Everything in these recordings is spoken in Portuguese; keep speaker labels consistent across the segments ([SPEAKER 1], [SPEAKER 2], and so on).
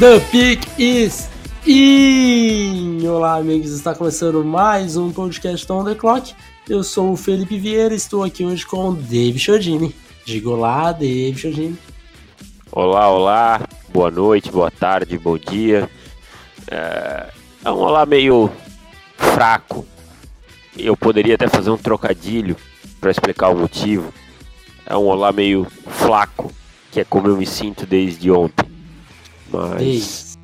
[SPEAKER 1] The peak is Olá, amigos, está começando mais um podcast On The Clock. Eu sou o Felipe Vieira estou aqui hoje com o Dave Chodini. Diga olá, Dave Chodini.
[SPEAKER 2] Olá, olá, boa noite, boa tarde, bom dia. É, é um olá meio fraco. Eu poderia até fazer um trocadilho para explicar o motivo. É um olá meio flaco, que é como eu me sinto desde ontem. Mas.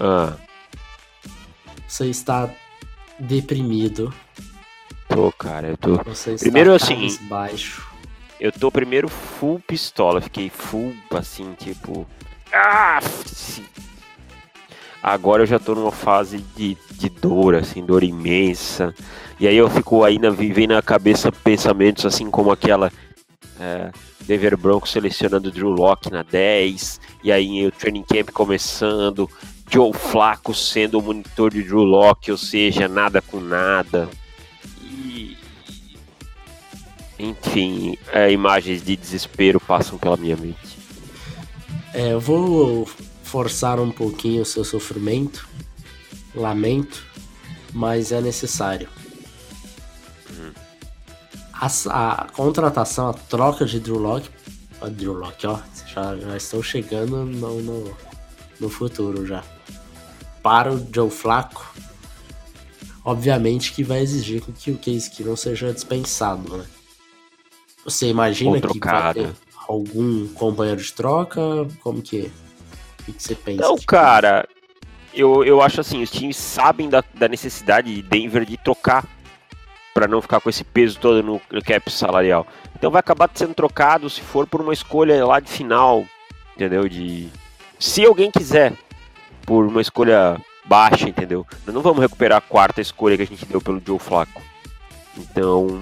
[SPEAKER 1] Ah. Você está deprimido.
[SPEAKER 2] Tô, cara, eu tô.
[SPEAKER 1] Você está
[SPEAKER 2] primeiro assim.
[SPEAKER 1] Baixo.
[SPEAKER 2] Eu tô primeiro full pistola, fiquei full assim, tipo. Ah! Agora eu já tô numa fase de, de dor, assim, dor imensa. E aí eu fico ainda vivendo na cabeça pensamentos assim como aquela. É, Denver Broncos selecionando Drew Locke na 10, e aí o training camp começando, Joe Flaco sendo o monitor de Drew Locke, ou seja, nada com nada. E... Enfim, é, imagens de desespero passam pela minha mente.
[SPEAKER 1] É, eu vou forçar um pouquinho o seu sofrimento, lamento, mas é necessário a, a, contratação, a troca de Drew Locke, a Drew Locke, ó, já, já estão chegando no, no, no futuro já. Para o Joe Flaco, obviamente que vai exigir que o Case não seja dispensado, né? Você imagina que vai ter algum companheiro de troca? Como que, o que você pensa?
[SPEAKER 2] Não, cara, eu, eu acho assim, os times sabem da, da necessidade de Denver de trocar para não ficar com esse peso todo no, no cap salarial. Então vai acabar sendo trocado se for por uma escolha lá de final, entendeu? De se alguém quiser por uma escolha baixa, entendeu? Nós não vamos recuperar a quarta escolha que a gente deu pelo Joe Flaco. Então,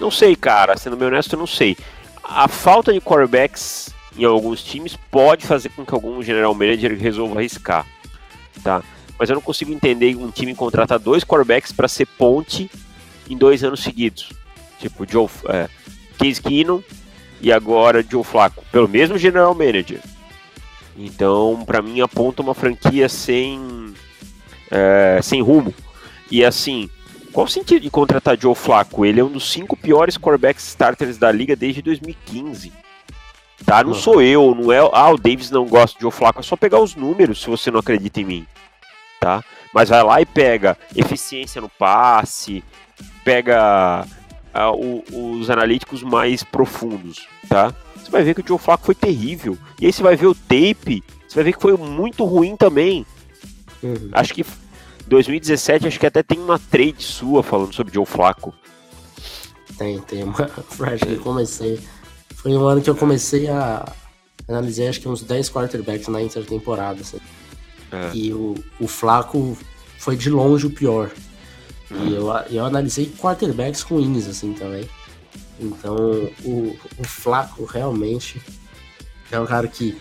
[SPEAKER 2] não sei, cara, sendo bem honesto, eu não sei. A falta de quarterbacks em alguns times pode fazer com que algum general manager resolva arriscar, tá? mas eu não consigo entender um time contratar dois quarterbacks para ser ponte em dois anos seguidos. Tipo, Joe, é, Case Keenum e agora Joe Flacco, pelo mesmo general manager. Então, para mim, aponta uma franquia sem, é, sem rumo. E assim, qual o sentido de contratar Joe Flacco? Ele é um dos cinco piores quarterbacks starters da liga desde 2015. Tá? Não sou eu, não é. Ah, o Davis não gosta de Joe Flacco. É só pegar os números se você não acredita em mim tá? Mas vai lá e pega eficiência no passe, pega uh, o, os analíticos mais profundos, tá? Você vai ver que o Joe Flacco foi terrível. E aí você vai ver o tape, você vai ver que foi muito ruim também. Uhum. Acho que 2017, acho que até tem uma trade sua falando sobre Joe Flacco.
[SPEAKER 1] Tem, tem uma. Acho que eu comecei. Foi um ano que eu comecei a analisar acho que uns 10 quarterbacks na intertemporada. Assim. É. E o, o Flaco foi de longe o pior. Hum. E eu, eu analisei quarterbacks ruins, assim, também. Então, o, o Flaco realmente é um cara que,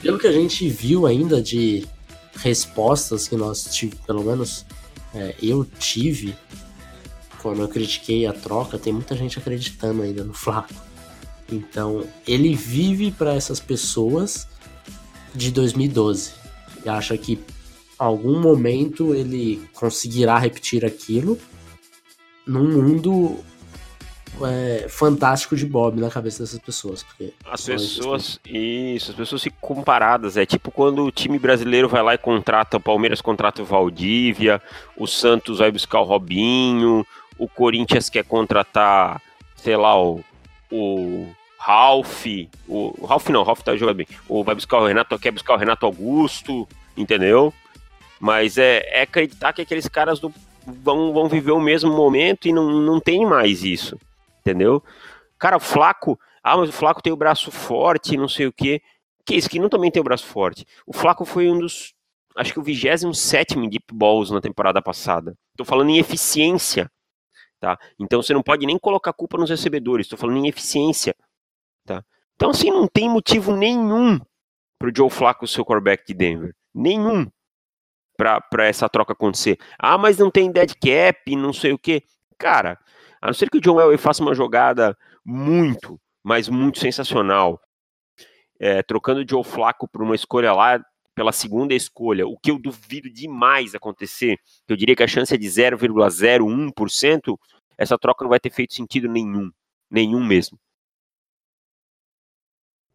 [SPEAKER 1] pelo que a gente viu ainda de respostas que nós tivemos, pelo menos é, eu tive, quando eu critiquei a troca, tem muita gente acreditando ainda no Flaco. Então, ele vive para essas pessoas de 2012 e acha que algum momento ele conseguirá repetir aquilo num mundo é, fantástico de Bob na cabeça dessas pessoas. Porque
[SPEAKER 2] as pessoas, isso, as pessoas ficam comparadas. É tipo quando o time brasileiro vai lá e contrata, o Palmeiras contrata o Valdívia, o Santos vai buscar o Robinho, o Corinthians quer contratar, sei lá, o, o Ralph, o, o Ralph não, o Ralph tá jogando bem. Ou vai buscar o Renato, quer buscar o Renato Augusto, entendeu? Mas é, é acreditar que aqueles caras do, vão, vão viver o mesmo momento e não, não tem mais isso, entendeu? Cara, o Flaco, ah, mas o Flaco tem o braço forte, não sei o quê. Que esse que não também tem o braço forte. O Flaco foi um dos acho que o 27 em deep balls na temporada passada. Estou falando em eficiência, tá? Então você não pode nem colocar culpa nos recebedores. Estou falando em eficiência, tá? Então assim não tem motivo nenhum para o Joe Flacco ser o quarterback de Denver, nenhum para essa troca acontecer. Ah, mas não tem dead cap, não sei o que. Cara, a não ser que o John Elway faça uma jogada muito, mas muito sensacional, é, trocando o Joe Flacco por uma escolha lá pela segunda escolha, o que eu duvido demais acontecer, eu diria que a chance é de 0,01%, essa troca não vai ter feito sentido nenhum, nenhum mesmo.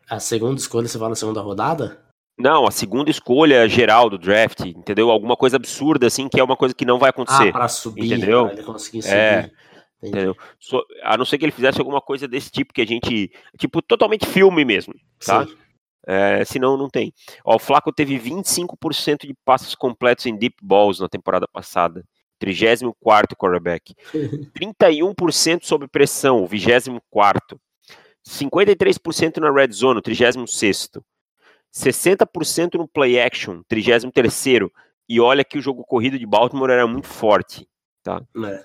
[SPEAKER 1] A segunda escolha você vai na segunda rodada?
[SPEAKER 2] Não, a segunda escolha geral do draft, entendeu? Alguma coisa absurda, assim, que é uma coisa que não vai acontecer. Ah,
[SPEAKER 1] pra subir, entendeu? Pra ele conseguir é. subir.
[SPEAKER 2] É, entendeu? So, a não ser que ele fizesse alguma coisa desse tipo, que a gente. Tipo, totalmente filme mesmo, tá? Sim. É, senão não tem. Ó, o Flaco teve 25% de passes completos em deep balls na temporada passada. 34 quarterback. 31% sob pressão, 24. 53% na red zone, 36. 60% no play action, 33 e olha que o jogo corrido de Baltimore era muito forte, tá? É.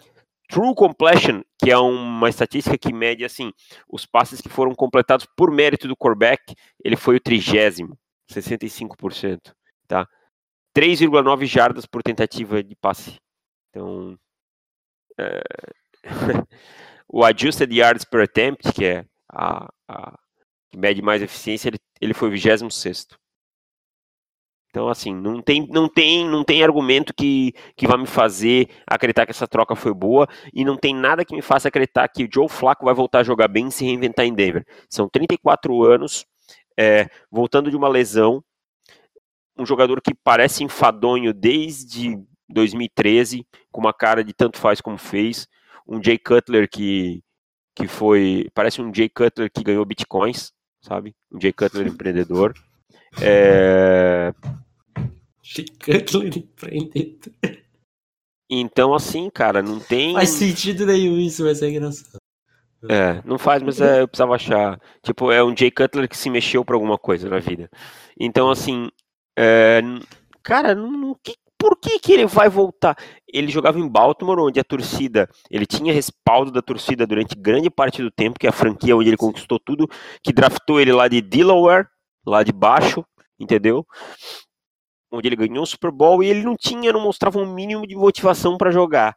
[SPEAKER 2] True completion, que é uma estatística que mede assim, os passes que foram completados por mérito do quarterback, ele foi o trigésimo, 65%, tá? 3,9 jardas por tentativa de passe. Então, é... o adjusted yards per attempt, que é a, a que mede mais eficiência, ele, ele foi o 26 então, assim, não tem, não tem, não tem argumento que, que vai me fazer acreditar que essa troca foi boa e não tem nada que me faça acreditar que o Joe Flacco vai voltar a jogar bem e se reinventar em Denver. São 34 anos, é, voltando de uma lesão, um jogador que parece enfadonho desde 2013, com uma cara de tanto faz como fez, um Jay Cutler que, que foi, parece um Jay Cutler que ganhou bitcoins, sabe? Um Jay Cutler empreendedor. É...
[SPEAKER 1] Jay Cutler empreendedor.
[SPEAKER 2] Então, assim, cara, não tem.
[SPEAKER 1] Faz sentido nenhum isso, mas é engraçado.
[SPEAKER 2] É, não faz, mas é, eu precisava achar. Tipo, é um Jay Cutler que se mexeu pra alguma coisa na vida. Então, assim, é, cara, não, que, por que, que ele vai voltar? Ele jogava em Baltimore, onde a torcida, ele tinha respaldo da torcida durante grande parte do tempo, que é a franquia onde ele conquistou tudo, que draftou ele lá de Delaware, lá de baixo, entendeu? Onde ele ganhou o Super Bowl e ele não tinha, não mostrava um mínimo de motivação para jogar.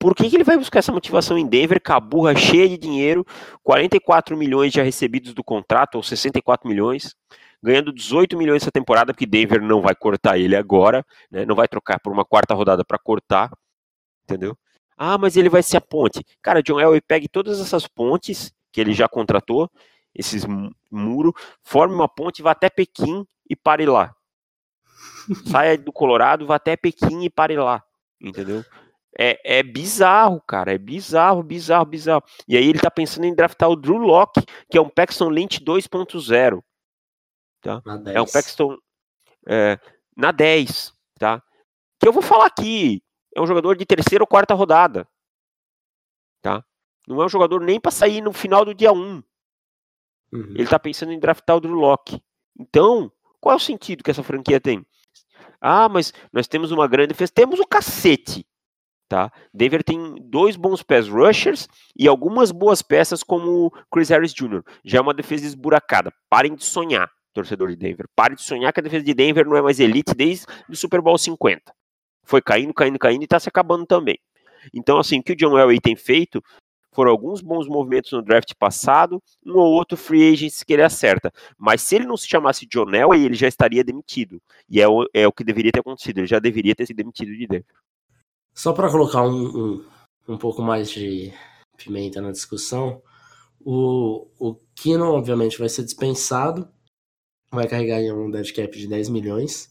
[SPEAKER 2] Por que, que, ele vai buscar essa motivação em Denver, com a burra cheia de dinheiro, 44 milhões já recebidos do contrato, ou 64 milhões? ganhando 18 milhões essa temporada, porque Denver não vai cortar ele agora, né? não vai trocar por uma quarta rodada para cortar, entendeu? Ah, mas ele vai ser a ponte. Cara, John Elway pegue todas essas pontes que ele já contratou, esses muros, forme uma ponte, vá até Pequim e pare lá. Saia do Colorado, vá até Pequim e pare lá, entendeu? É, é, bizarro, cara. É bizarro, bizarro, bizarro. E aí ele tá pensando em draftar o Drew Locke, que é um Paxton Lynch 2.0. Tá? É um Paxton é, na 10, tá? Que eu vou falar aqui, é um jogador de terceira ou quarta rodada, tá? Não é um jogador nem para sair no final do dia 1. Uhum. Ele tá pensando em draftar o Drew Locke. Então, qual é o sentido que essa franquia tem? Ah, mas nós temos uma grande defesa. Temos o cacete. Tá? Denver tem dois bons pass rushers e algumas boas peças como Chris Harris Jr. Já é uma defesa esburacada. Parem de sonhar torcedor de Denver. Pare de sonhar que a defesa de Denver não é mais elite desde o Super Bowl 50. Foi caindo, caindo, caindo e está se acabando também. Então, assim, o que o John Elway tem feito foram alguns bons movimentos no draft passado, um ou outro free agent que ele acerta. Mas se ele não se chamasse John Elway, ele já estaria demitido. E é o, é o que deveria ter acontecido. Ele já deveria ter sido demitido de Denver.
[SPEAKER 1] Só para colocar um, um, um pouco mais de pimenta na discussão, o, o Kino, obviamente, vai ser dispensado vai carregar um dead cap de 10 milhões.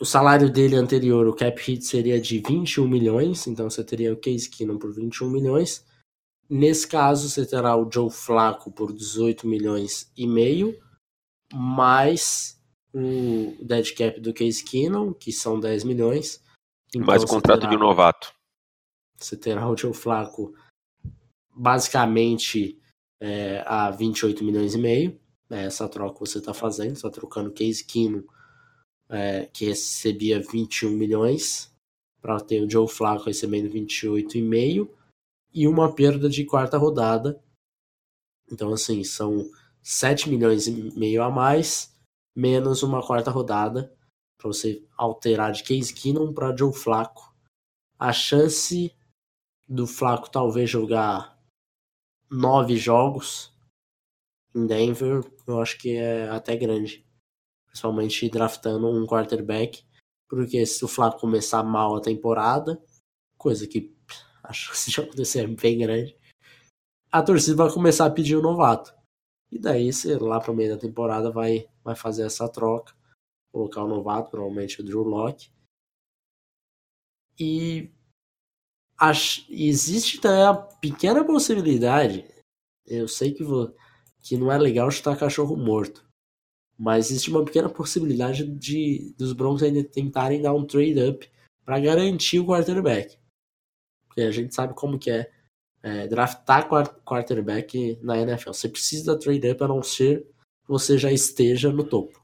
[SPEAKER 1] O salário dele anterior, o cap hit seria de 21 milhões, então você teria o Case Keenum por 21 milhões. Nesse caso, você terá o Joe Flacco por 18 milhões e meio, mais o dead cap do Case Keenum, que são 10 milhões.
[SPEAKER 2] Então, mais o contrato terá, de novato.
[SPEAKER 1] Você terá o Joe Flacco basicamente é, a 28 milhões e meio. É essa troca que você está fazendo, está trocando Case Keenum é, que recebia 21 milhões, para ter o Joe Flacco recebendo 28,5 e uma perda de quarta rodada. Então, assim, são 7 milhões e meio a mais, menos uma quarta rodada, para você alterar de Case Keenum para Joe Flacco. A chance do Flacco talvez jogar nove jogos em Denver, eu acho que é até grande. Principalmente draftando um quarterback. Porque se o Flacco começar mal a temporada, coisa que a chance de acontecer é bem grande, a torcida vai começar a pedir o um novato. E daí, sei lá, para o meio da temporada, vai, vai fazer essa troca. Colocar o novato, provavelmente o Drew Locke. E ach, existe também a pequena possibilidade. Eu sei que, vou, que não é legal chutar cachorro morto. Mas existe uma pequena possibilidade de dos Broncos ainda tentarem dar um trade up para garantir o quarterback. Porque a gente sabe como que é, é draftar quarterback na NFL. Você precisa da trade up a não ser que você já esteja no topo.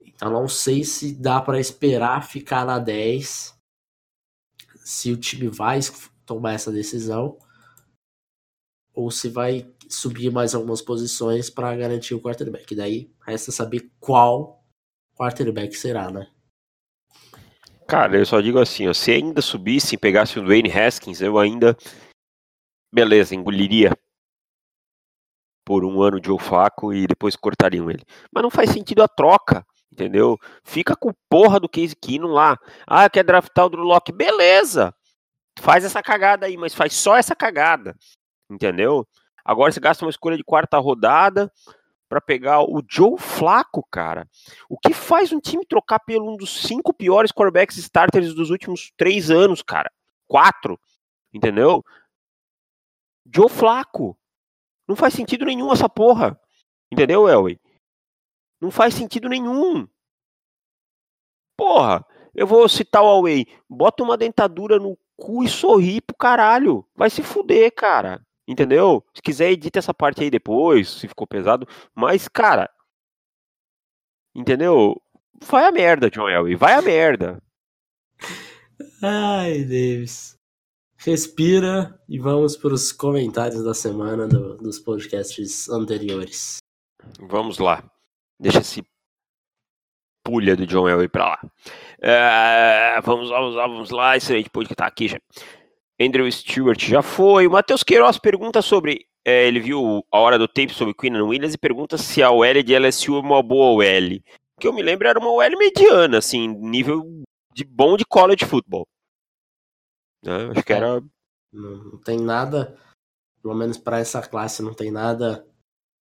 [SPEAKER 1] Então não sei se dá para esperar ficar na 10 se o time vai tomar essa decisão ou se vai subir mais algumas posições para garantir o quarterback. Daí resta saber qual quarterback será, né?
[SPEAKER 2] Cara, eu só digo assim, ó, se ainda subisse e pegasse o Dwayne Haskins, eu ainda beleza, engoliria por um ano de Olfaco e depois cortariam ele. Mas não faz sentido a troca, entendeu? Fica com porra do Case Keenum lá. Ah, quer draftar o Drew Locke? Beleza! Faz essa cagada aí, mas faz só essa cagada entendeu? Agora você gasta uma escolha de quarta rodada para pegar o Joe Flaco, cara. O que faz um time trocar pelo um dos cinco piores quarterbacks starters dos últimos três anos, cara? Quatro, entendeu? Joe Flaco. Não faz sentido nenhum essa porra. Entendeu, Elway? Não faz sentido nenhum. Porra, eu vou citar o Huawei. Bota uma dentadura no cu e sorri pro caralho. Vai se fuder, cara. Entendeu? Se quiser, edita essa parte aí depois, se ficou pesado. Mas, cara. Entendeu? Vai a merda, John Elway. Vai a merda.
[SPEAKER 1] Ai, Davis. Respira e vamos para os comentários da semana do, dos podcasts anteriores.
[SPEAKER 2] Vamos lá. Deixa esse pulha do John Elway pra lá. É, vamos lá, vamos lá, vamos lá. Excelente podcast tá aqui já. Andrew Stewart já foi. O Matheus Queiroz pergunta sobre. É, ele viu a hora do tape sobre Queenan Williams e pergunta se a OL de LSU é uma boa OL. Que eu me lembro era uma OL mediana, assim, nível de bom de college football. Né? Acho que era.
[SPEAKER 1] Não, tem nada, pelo menos para essa classe, não tem nada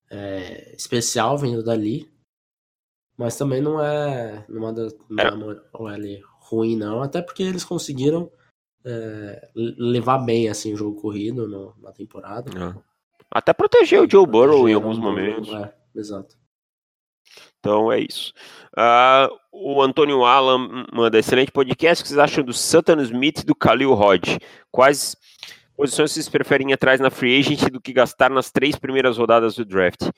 [SPEAKER 1] é, especial vindo dali. Mas também não é, não é, não é uma OL ruim, não. Até porque eles conseguiram é, levar bem assim o jogo corrido no, na temporada. É.
[SPEAKER 2] Até proteger o Joe Burrow em alguns momentos.
[SPEAKER 1] É, exato.
[SPEAKER 2] Então é isso. Uh, o Antônio Alan manda excelente podcast. O que vocês acham do Sutton Smith e do Khalil Hodge? Quais posições vocês preferem atrás na free agent do que gastar nas três primeiras rodadas do draft?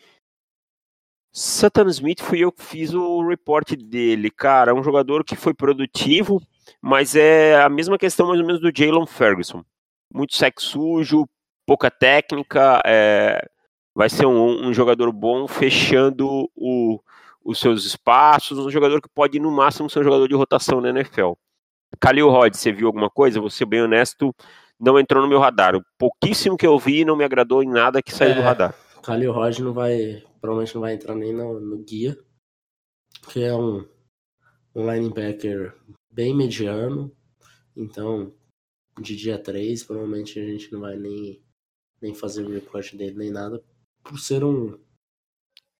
[SPEAKER 2] Sutton Smith fui eu que fiz o report dele. Cara, um jogador que foi produtivo, mas é a mesma questão mais ou menos do Jalen Ferguson. Muito sexo sujo, pouca técnica, é, vai ser um, um, jogador bom fechando o, os seus espaços, um jogador que pode no máximo ser um jogador de rotação na NFL. Khalil Rod, você viu alguma coisa? Vou ser bem honesto, não entrou no meu radar. O pouquíssimo que eu vi não me agradou em nada que saiu é, do radar.
[SPEAKER 1] Khalil Rod não vai, provavelmente não vai entrar nem no, no guia, que é um, um linebacker bem mediano. Então, de dia 3, provavelmente a gente não vai nem, nem fazer o report dele nem nada, por ser um,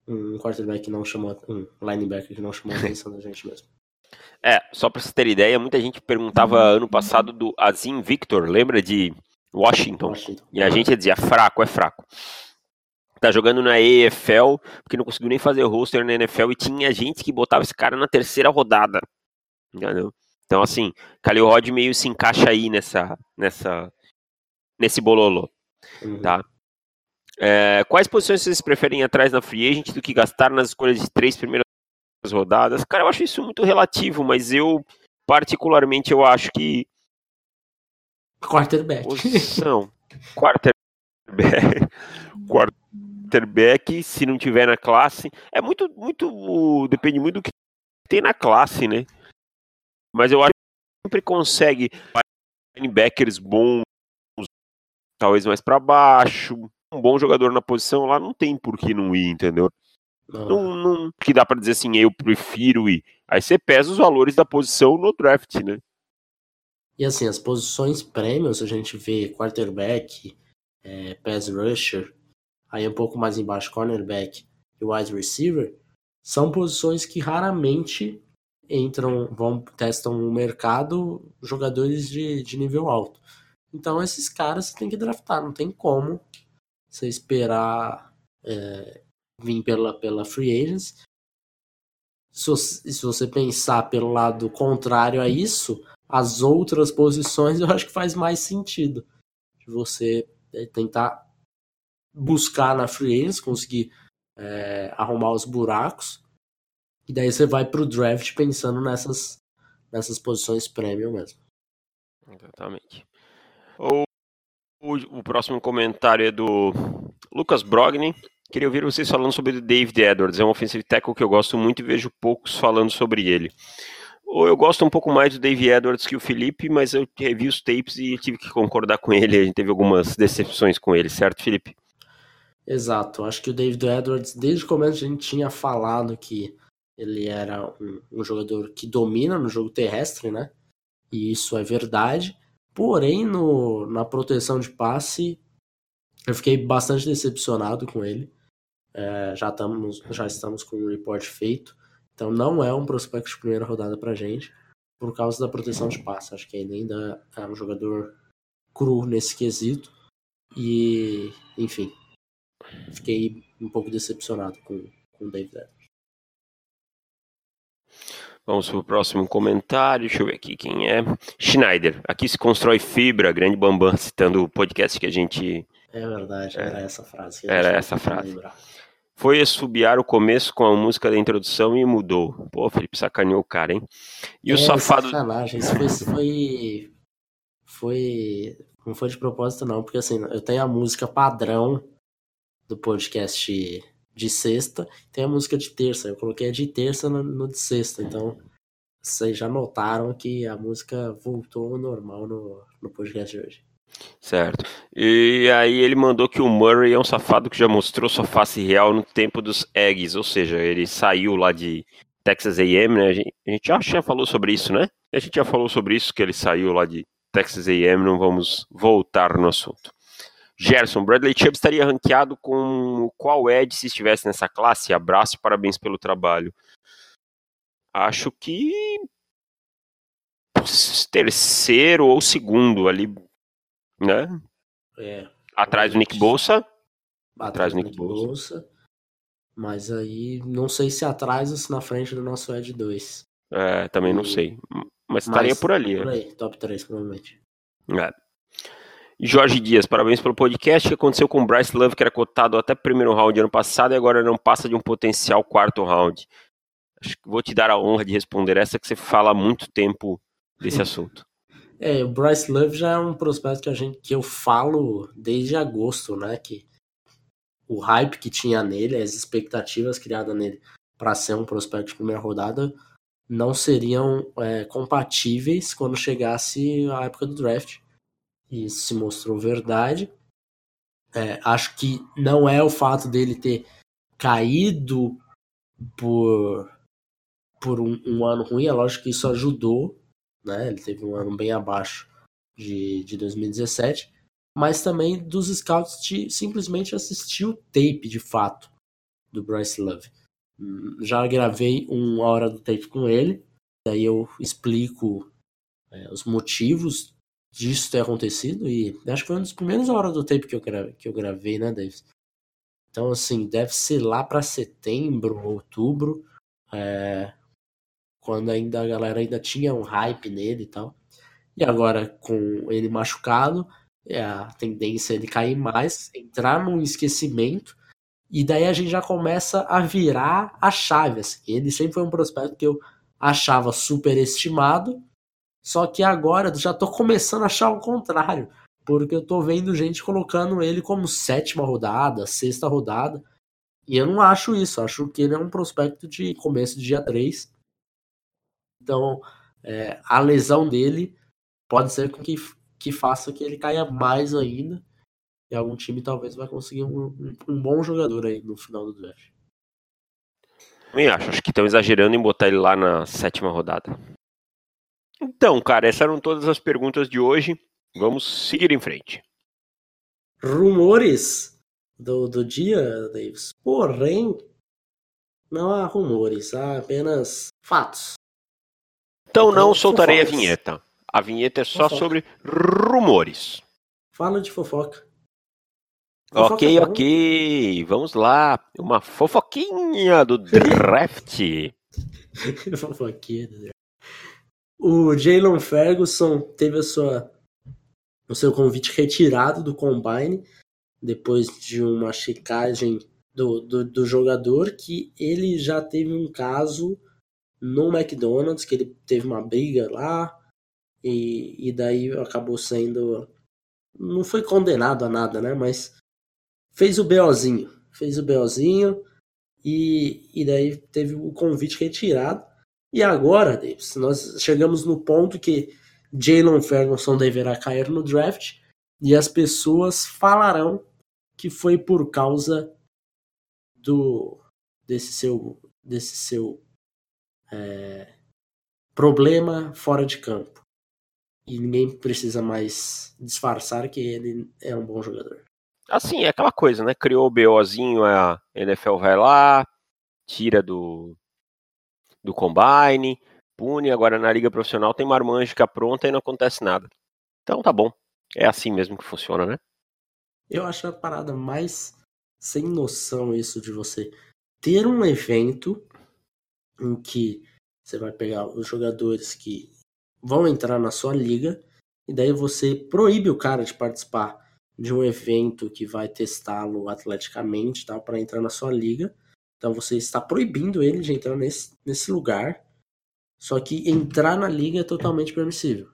[SPEAKER 1] um quarterback que não chamou, um linebacker que não chamou a atenção da gente mesmo.
[SPEAKER 2] É, só pra você ter ideia, muita gente perguntava ano passado do Azim Victor, lembra de Washington? Washington. E a gente dizia, fraco, é fraco. Tá jogando na EFL, porque não conseguiu nem fazer roster na NFL e tinha gente que botava esse cara na terceira rodada. Entendeu? Então, assim, Khalil Rod meio se encaixa aí nessa, nessa, nesse bololô, uhum. tá? É, quais posições vocês preferem atrás na free agent do que gastar nas escolhas de três primeiras rodadas. Cara, eu acho isso muito relativo, mas eu, particularmente, eu acho que.
[SPEAKER 1] Quarterback.
[SPEAKER 2] Posição. Quarterback. Quarterback, se não tiver na classe. É muito, muito. Depende muito do que tem na classe, né? Mas eu acho que sempre consegue linebackers bons, talvez mais para baixo. Um bom jogador na posição lá não tem por que não ir, entendeu? Não, não, que dá para dizer assim, eu prefiro ir. Aí você pesa os valores da posição no draft, né?
[SPEAKER 1] E assim, as posições premiums, a gente vê quarterback, é, pass rusher, aí um pouco mais embaixo, cornerback e wide receiver, são posições que raramente entram, vão testam o mercado jogadores de, de nível alto. Então esses caras você tem que draftar, não tem como você esperar é, vir pela, pela free agents. Se, se você pensar pelo lado contrário a isso, as outras posições eu acho que faz mais sentido. De você é, tentar buscar na free agents, conseguir é, arrumar os buracos. E daí você vai pro draft pensando nessas, nessas posições premium mesmo.
[SPEAKER 2] Exatamente. O, o, o próximo comentário é do Lucas Brogni. Queria ouvir vocês falando sobre o David Edwards. É um offensive tackle que eu gosto muito e vejo poucos falando sobre ele. Ou eu gosto um pouco mais do David Edwards que o Felipe, mas eu revi os tapes e tive que concordar com ele. A gente teve algumas decepções com ele, certo, Felipe?
[SPEAKER 1] Exato. Acho que o David Edwards, desde o começo, a gente tinha falado que ele era um, um jogador que domina no jogo terrestre, né? E isso é verdade. Porém, no, na proteção de passe, eu fiquei bastante decepcionado com ele. É, já, estamos, já estamos com o um report feito. Então não é um prospecto de primeira rodada pra gente, por causa da proteção de passe. Acho que ele ainda é um jogador cru nesse quesito. E, enfim, fiquei um pouco decepcionado com, com o David Edwards.
[SPEAKER 2] Vamos para o próximo comentário. Deixa eu ver aqui quem é. Schneider. Aqui se constrói fibra, grande bambam, citando o podcast que a gente.
[SPEAKER 1] É verdade, era é, essa frase.
[SPEAKER 2] era essa frase. Lembrar. Foi assobiar o começo com a música da introdução e mudou. Pô, Felipe sacaneou o cara, hein? E
[SPEAKER 1] é,
[SPEAKER 2] o safado.
[SPEAKER 1] Sacanagem. Isso foi, foi. Foi. Não foi de propósito, não, porque assim, eu tenho a música padrão do podcast de sexta, tem a música de terça. Eu coloquei a de terça no, no de sexta, então vocês já notaram que a música voltou ao normal no, no podcast de hoje.
[SPEAKER 2] Certo. E aí ele mandou que o Murray é um safado que já mostrou sua face real no tempo dos Eggs, ou seja, ele saiu lá de Texas A&M, né? A gente, a gente já, já falou sobre isso, né? A gente já falou sobre isso, que ele saiu lá de Texas A&M, não vamos voltar no assunto. Gerson, Bradley Chubb estaria ranqueado com qual Ed se estivesse nessa classe? Abraço e parabéns pelo trabalho. Acho que terceiro ou segundo ali né?
[SPEAKER 1] É.
[SPEAKER 2] Atrás do Nick Bolsa.
[SPEAKER 1] Atrás do Nick, Nick Bolsa. Bolsa. Mas aí, não sei se atrás ou se na frente do nosso Ed 2.
[SPEAKER 2] É, também não sei. Mas estaria Mas, por ali.
[SPEAKER 1] Por aí, top 3, provavelmente.
[SPEAKER 2] É. Jorge Dias, parabéns pelo podcast. O que aconteceu com o Bryce Love, que era cotado até primeiro round ano passado e agora não passa de um potencial quarto round? Acho que vou te dar a honra de responder essa, que você fala há muito tempo desse assunto.
[SPEAKER 1] É, o Bryce Love já é um prospecto que, a gente, que eu falo desde agosto, né? Que o hype que tinha nele, as expectativas criadas nele para ser um prospecto de primeira rodada não seriam é, compatíveis quando chegasse a época do draft. E isso se mostrou verdade. É, acho que não é o fato dele ter caído por, por um, um ano ruim, é lógico que isso ajudou, né? Ele teve um ano bem abaixo de, de 2017, mas também dos scouts de simplesmente assistir o tape de fato do Bryce Love. Hum, já gravei uma hora do tape com ele, daí eu explico é, os motivos disso ter acontecido e acho que foi uma das primeiras horas do tape que eu que eu gravei né, Davis? Então, assim, deve ser lá para setembro, outubro. É, quando ainda a galera ainda tinha um hype nele e tal. E agora, com ele machucado, é a tendência é ele cair mais, entrar num esquecimento E daí a gente já começa a virar a chave. Assim. Ele sempre foi um prospecto que eu achava superestimado, só que agora já tô começando a achar o contrário, porque eu tô vendo gente colocando ele como sétima rodada, sexta rodada, e eu não acho isso, acho que ele é um prospecto de começo de dia 3. Então, é, a lesão dele pode ser que, que faça que ele caia mais ainda. E algum time talvez vai conseguir um, um, um bom jogador aí no final do draft.
[SPEAKER 2] Também acho, acho que estão exagerando em botar ele lá na sétima rodada. Então, cara, essas eram todas as perguntas de hoje. Vamos seguir em frente.
[SPEAKER 1] Rumores do, do dia, Davis. Porém, não há rumores, há apenas fatos.
[SPEAKER 2] Então, então não soltarei fofocas. a vinheta. A vinheta é só fofoca. sobre rumores.
[SPEAKER 1] Fala de fofoca.
[SPEAKER 2] fofoca ok, é ok. Vamos lá. Uma fofoquinha do draft.
[SPEAKER 1] fofoquinha do draft. O Jalen Ferguson teve a sua, o seu convite retirado do Combine depois de uma checagem do, do, do, jogador que ele já teve um caso no McDonald's, que ele teve uma briga lá e, e daí acabou sendo. Não foi condenado a nada, né? Mas fez o BOzinho. Fez o BOzinho e, e daí teve o convite retirado. E agora, Davis, nós chegamos no ponto que Jalen Ferguson deverá cair no draft e as pessoas falarão que foi por causa do desse seu desse seu é, problema fora de campo e ninguém precisa mais disfarçar que ele é um bom jogador.
[SPEAKER 2] Assim, é aquela coisa, né? Criou o BOzinho, a NFL vai lá, tira do, do combine, pune, agora na liga profissional tem marmanjica pronta e não acontece nada. Então tá bom. É assim mesmo que funciona, né?
[SPEAKER 1] Eu acho a parada mais sem noção isso de você ter um evento em que você vai pegar os jogadores que vão entrar na sua liga e daí você proíbe o cara de participar de um evento que vai testá-lo atleticamente tal para entrar na sua liga. Então você está proibindo ele de entrar nesse, nesse lugar. Só que entrar na liga é totalmente permissível.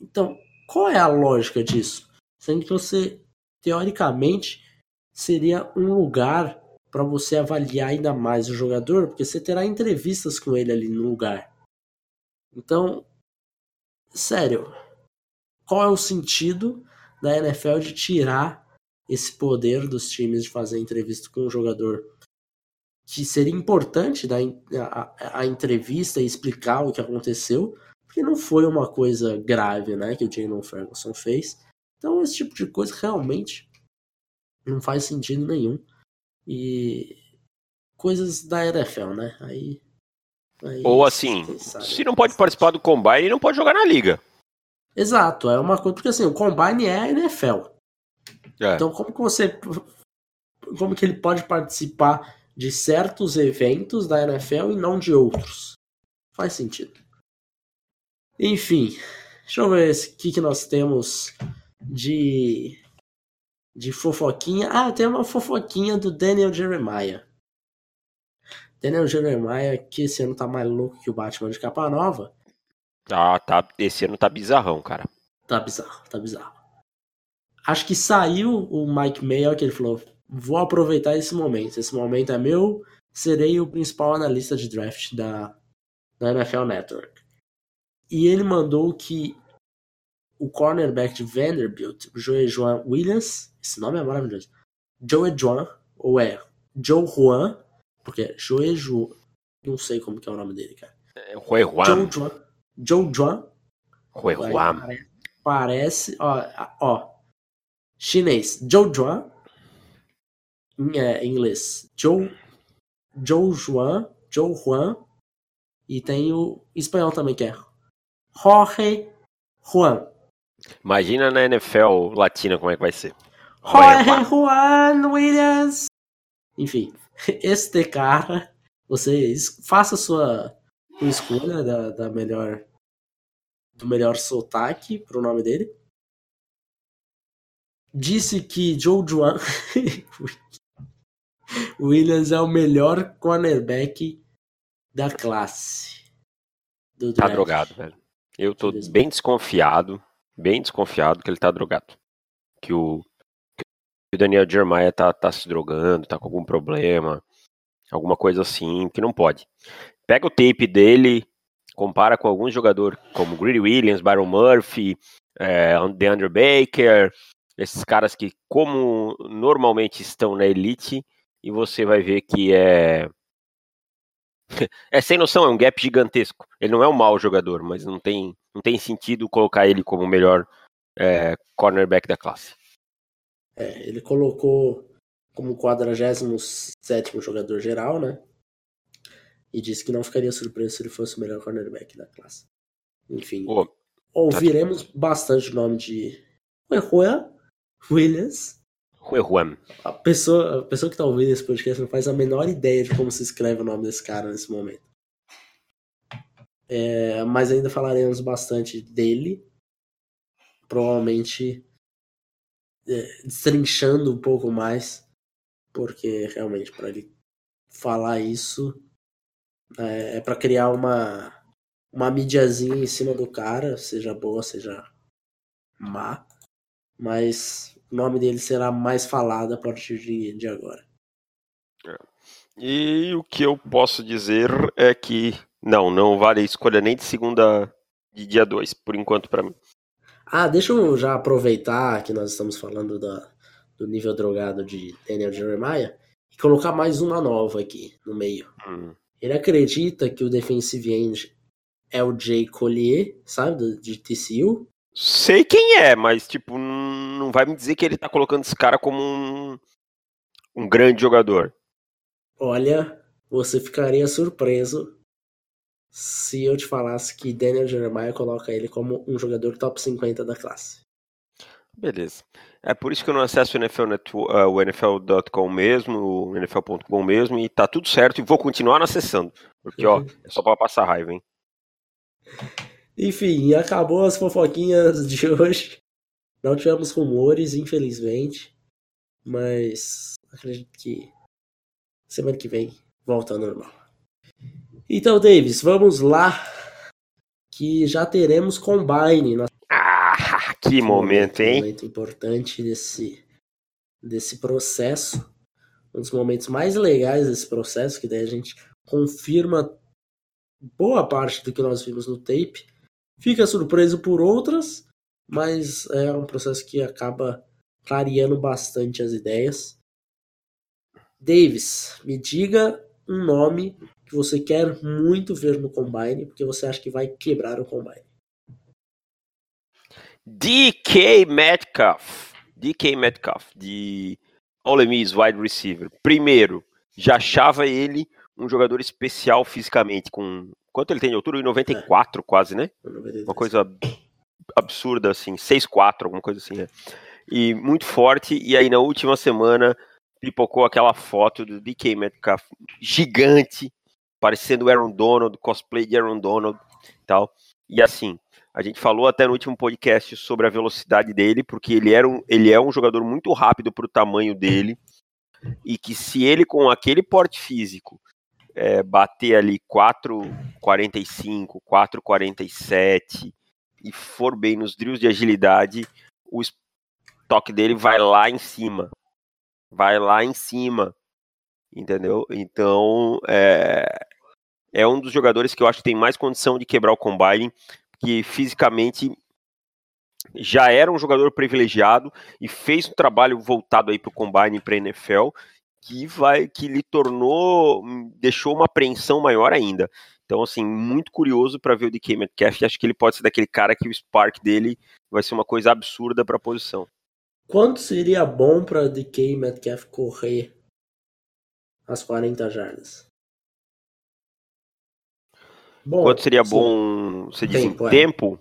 [SPEAKER 1] Então, qual é a lógica disso? Sendo que você teoricamente, seria um lugar para você avaliar ainda mais o jogador, porque você terá entrevistas com ele ali no lugar. Então, sério, qual é o sentido da NFL de tirar esse poder dos times de fazer entrevista com o jogador? Que seria importante dar a, a, entrevista e explicar o que aconteceu, porque não foi uma coisa grave né, que o Jalen Ferguson fez. Então, esse tipo de coisa realmente não faz sentido nenhum. E coisas da NFL, né? Aí.
[SPEAKER 2] aí Ou assim, se não pode participar do combine, não pode jogar na liga.
[SPEAKER 1] Exato, é uma coisa, porque assim, o combine é a NFL. É. Então, como que você. Como que ele pode participar de certos eventos da NFL e não de outros? Faz sentido. Enfim, deixa eu ver o que, que nós temos de de fofoquinha. Ah, tem uma fofoquinha do Daniel Jeremiah. Daniel Jeremiah, que esse ano tá mais louco que o Batman de capa nova.
[SPEAKER 2] Ah, tá. Esse ano tá bizarrão, cara.
[SPEAKER 1] Tá bizarro, tá bizarro. Acho que saiu o Mike Mayo que ele falou: vou aproveitar esse momento. Esse momento é meu, serei o principal analista de draft da, da NFL Network. E ele mandou que o cornerback de Vanderbilt, Joe Juan Williams, esse nome é maravilhoso. Joe Juan, ou é Joe Juan, porque é Joe Juan, não sei como que é o nome dele, cara.
[SPEAKER 2] É Joe Juan.
[SPEAKER 1] Joe Juan. Joe Juan.
[SPEAKER 2] Joe Juan.
[SPEAKER 1] Parece, ó, ó, chinês, Joe Juan, em, é, em inglês, Joe, Joe Juan, Joe Juan, e tem o espanhol também, que é Jorge Juan.
[SPEAKER 2] Imagina na NFL latina como é que vai ser.
[SPEAKER 1] Jorge Juan Williams. Enfim, este cara, você faça sua, sua escolha da, da melhor do melhor sotaque pro nome dele. Disse que Joe Juan Williams é o melhor cornerback da classe.
[SPEAKER 2] Tá drogado, velho. Eu tô bem desconfiado, bem desconfiado que ele tá drogado. Que o, que o Daniel Jeremiah tá, tá se drogando, tá com algum problema, alguma coisa assim, que não pode. Pega o tape dele, compara com alguns jogadores como Greedy Williams, Byron Murphy, é, DeAndre Baker, esses caras que, como normalmente estão na elite, e você vai ver que é. É sem noção, é um gap gigantesco. Ele não é um mau jogador, mas não tem, não tem sentido colocar ele como o melhor é, cornerback da classe.
[SPEAKER 1] É, ele colocou como 47 jogador geral, né? E disse que não ficaria surpreso se ele fosse o melhor cornerback da classe. Enfim, oh, ouviremos tá... bastante o nome de Williams.
[SPEAKER 2] Juan.
[SPEAKER 1] A pessoa, a pessoa que tá ouvindo esse podcast não faz a menor ideia de como se escreve o nome desse cara nesse momento. É, mas ainda falaremos bastante dele. Provavelmente é, destrinchando um pouco mais, porque realmente para ele falar isso é, é para criar uma uma mídiazinha em cima do cara, seja boa, seja má, mas o nome dele será mais falado a partir de, de agora.
[SPEAKER 2] É. E o que eu posso dizer é que não, não vale escolha nem de segunda de dia 2, por enquanto para mim.
[SPEAKER 1] Ah, deixa eu já aproveitar que nós estamos falando da, do nível drogado de Daniel Jeremiah e colocar mais uma nova aqui no meio. Hum. Ele acredita que o defensive end é o Jay Collier, sabe, de TCU.
[SPEAKER 2] Sei quem é, mas tipo, não vai me dizer que ele tá colocando esse cara como um, um grande jogador.
[SPEAKER 1] Olha, você ficaria surpreso se eu te falasse que Daniel Jeremiah coloca ele como um jogador top 50 da classe.
[SPEAKER 2] Beleza. É por isso que eu não acesso o, NFL uh, o NFL.com mesmo, o NFL.com mesmo, e tá tudo certo, e vou continuar acessando. Porque, ó, é só pra passar raiva, hein?
[SPEAKER 1] Enfim, acabou as fofoquinhas de hoje. Não tivemos rumores, infelizmente. Mas acredito que semana que vem volta ao normal. Então, Davis, vamos lá. Que já teremos Combine.
[SPEAKER 2] Ah, que momento, hein? Um
[SPEAKER 1] momento importante desse, desse processo. Um dos momentos mais legais desse processo, que daí a gente confirma boa parte do que nós vimos no tape. Fica surpreso por outras, mas é um processo que acaba clareando bastante as ideias. Davis, me diga um nome que você quer muito ver no Combine, porque você acha que vai quebrar o Combine?
[SPEAKER 2] DK Metcalf. DK Metcalf, de Ole Miss, wide receiver. Primeiro, já achava ele um jogador especial fisicamente, com quanto ele tem de altura? 94 é. quase, né? 93. Uma coisa absurda, assim, 6'4", alguma coisa assim, né? E muito forte, e aí na última semana pipocou aquela foto do DK Metcalf gigante, parecendo o Aaron Donald, cosplay de Aaron Donald e tal. E assim, a gente falou até no último podcast sobre a velocidade dele, porque ele, era um, ele é um jogador muito rápido para o tamanho dele, e que se ele com aquele porte físico é, bater ali 4,45, 4,47 e for bem nos drills de agilidade, o toque dele vai lá em cima. Vai lá em cima. Entendeu? Então, é, é um dos jogadores que eu acho que tem mais condição de quebrar o combine, que fisicamente já era um jogador privilegiado e fez um trabalho voltado aí para o combine para NFL que vai que lhe tornou deixou uma apreensão maior ainda. Então assim, muito curioso para ver o DK Metcalf, acho que ele pode ser daquele cara que o spark dele vai ser uma coisa absurda para a posição.
[SPEAKER 1] Quanto seria bom para DK Metcalf correr as 40 jardas?
[SPEAKER 2] Bom, Quanto seria sim. bom, você diz tempo, em é. tempo?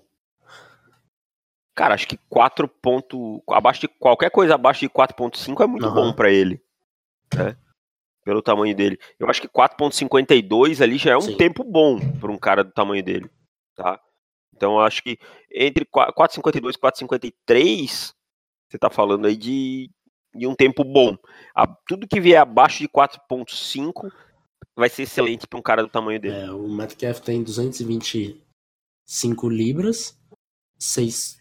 [SPEAKER 2] Cara, acho que 4 ponto, abaixo de qualquer coisa abaixo de 4.5 é muito uhum. bom para ele, né? Pelo tamanho dele. Eu acho que 4.52 ali já é um sim. tempo bom para um cara do tamanho dele, tá? Então acho que entre 4.52 e 4.53 você tá falando aí de e um tempo bom. A, tudo que vier abaixo de 4.5 vai ser excelente para um cara do tamanho dele.
[SPEAKER 1] É, o Metcalf tem 225 libras, 6...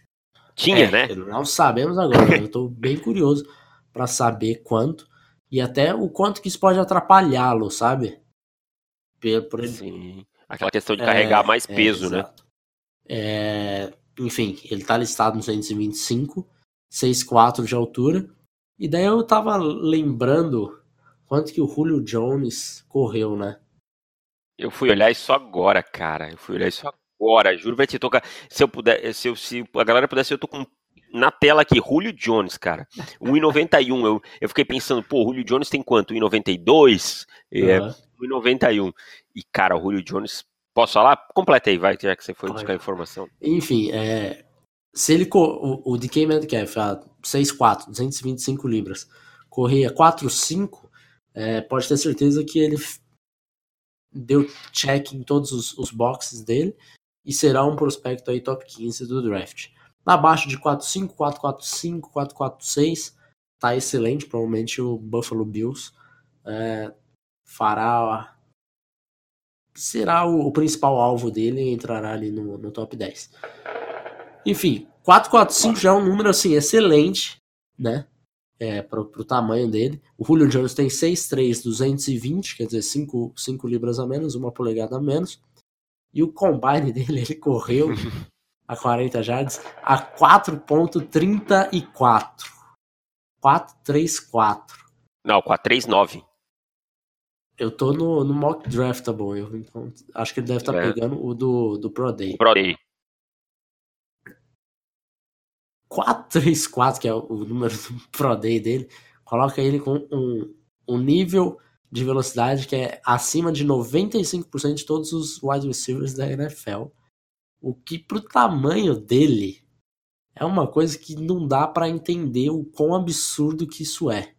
[SPEAKER 2] Tinha, é, né?
[SPEAKER 1] Não sabemos agora, eu estou bem curioso para saber quanto e até o quanto que isso pode atrapalhá-lo, sabe?
[SPEAKER 2] Por, por. Sim, aquela questão de carregar é, mais é, peso, né?
[SPEAKER 1] É, enfim, ele tá listado no 225, 6'4 de altura. E daí eu tava lembrando quanto que o Julio Jones correu, né?
[SPEAKER 2] Eu fui olhar isso agora, cara. Eu fui olhar isso agora. Juro, vai te tocar. Se eu puder, se, eu, se a galera pudesse, eu tô com na tela aqui, Julio Jones, cara. 1,91. Eu, eu fiquei pensando, pô, o Julio Jones tem quanto? 1,92? É, uhum. 1,91. E, cara, o Julio Jones Posso falar? Completei, vai, já que você foi buscar informação.
[SPEAKER 1] Enfim, é, se ele. O, o DK Metcalf, a 6'4, 225 libras, corria 4'5, é, pode ter certeza que ele deu check em todos os, os boxes dele e será um prospecto aí top 15 do draft. Abaixo de 4'5, 4'4'5, 4'4'6, tá excelente. Provavelmente o Buffalo Bills é, fará será o, o, principal alvo dele e entrará ali no, no top 10. Enfim, 445 já é um número assim excelente, né? É, pro, pro tamanho dele. O Julio Jones tem 6'3, 220, quer dizer, 5, 5 libras a menos, uma polegada a menos. E o combine dele, ele correu a 40 jardas a 4.34. 434.
[SPEAKER 2] Não, 439.
[SPEAKER 1] Eu tô no, no mock draftable, eu, então acho que ele deve estar tá é. pegando o do, do Pro Day.
[SPEAKER 2] Pro Day.
[SPEAKER 1] 434, que é o número do Pro Day dele, coloca ele com um, um nível de velocidade que é acima de 95% de todos os wide receivers da NFL. O que pro tamanho dele é uma coisa que não dá para entender o quão absurdo que isso é.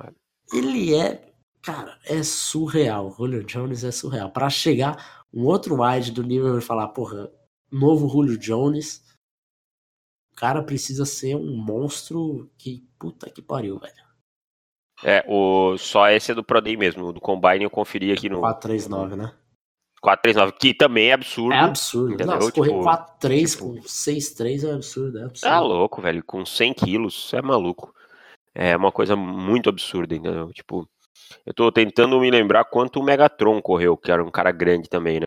[SPEAKER 1] é. Ele é Cara, é surreal. Julio Jones é surreal. Para chegar um outro wide do nível e falar, porra, novo Julio Jones, o cara precisa ser um monstro que puta que pariu, velho.
[SPEAKER 2] É, o, só esse é do Pro Day mesmo. Do Combine eu conferi aqui no.
[SPEAKER 1] 439, né?
[SPEAKER 2] 439, que também é absurdo. É
[SPEAKER 1] absurdo. Entendeu? Não, se correr tipo, 4-3 tipo... com 6-3 é absurdo, é absurdo.
[SPEAKER 2] Tá louco, velho. Com 100 quilos, é maluco. É uma coisa muito absurda, entendeu? Tipo, eu tô tentando me lembrar quanto o Megatron correu, que era um cara grande também, né?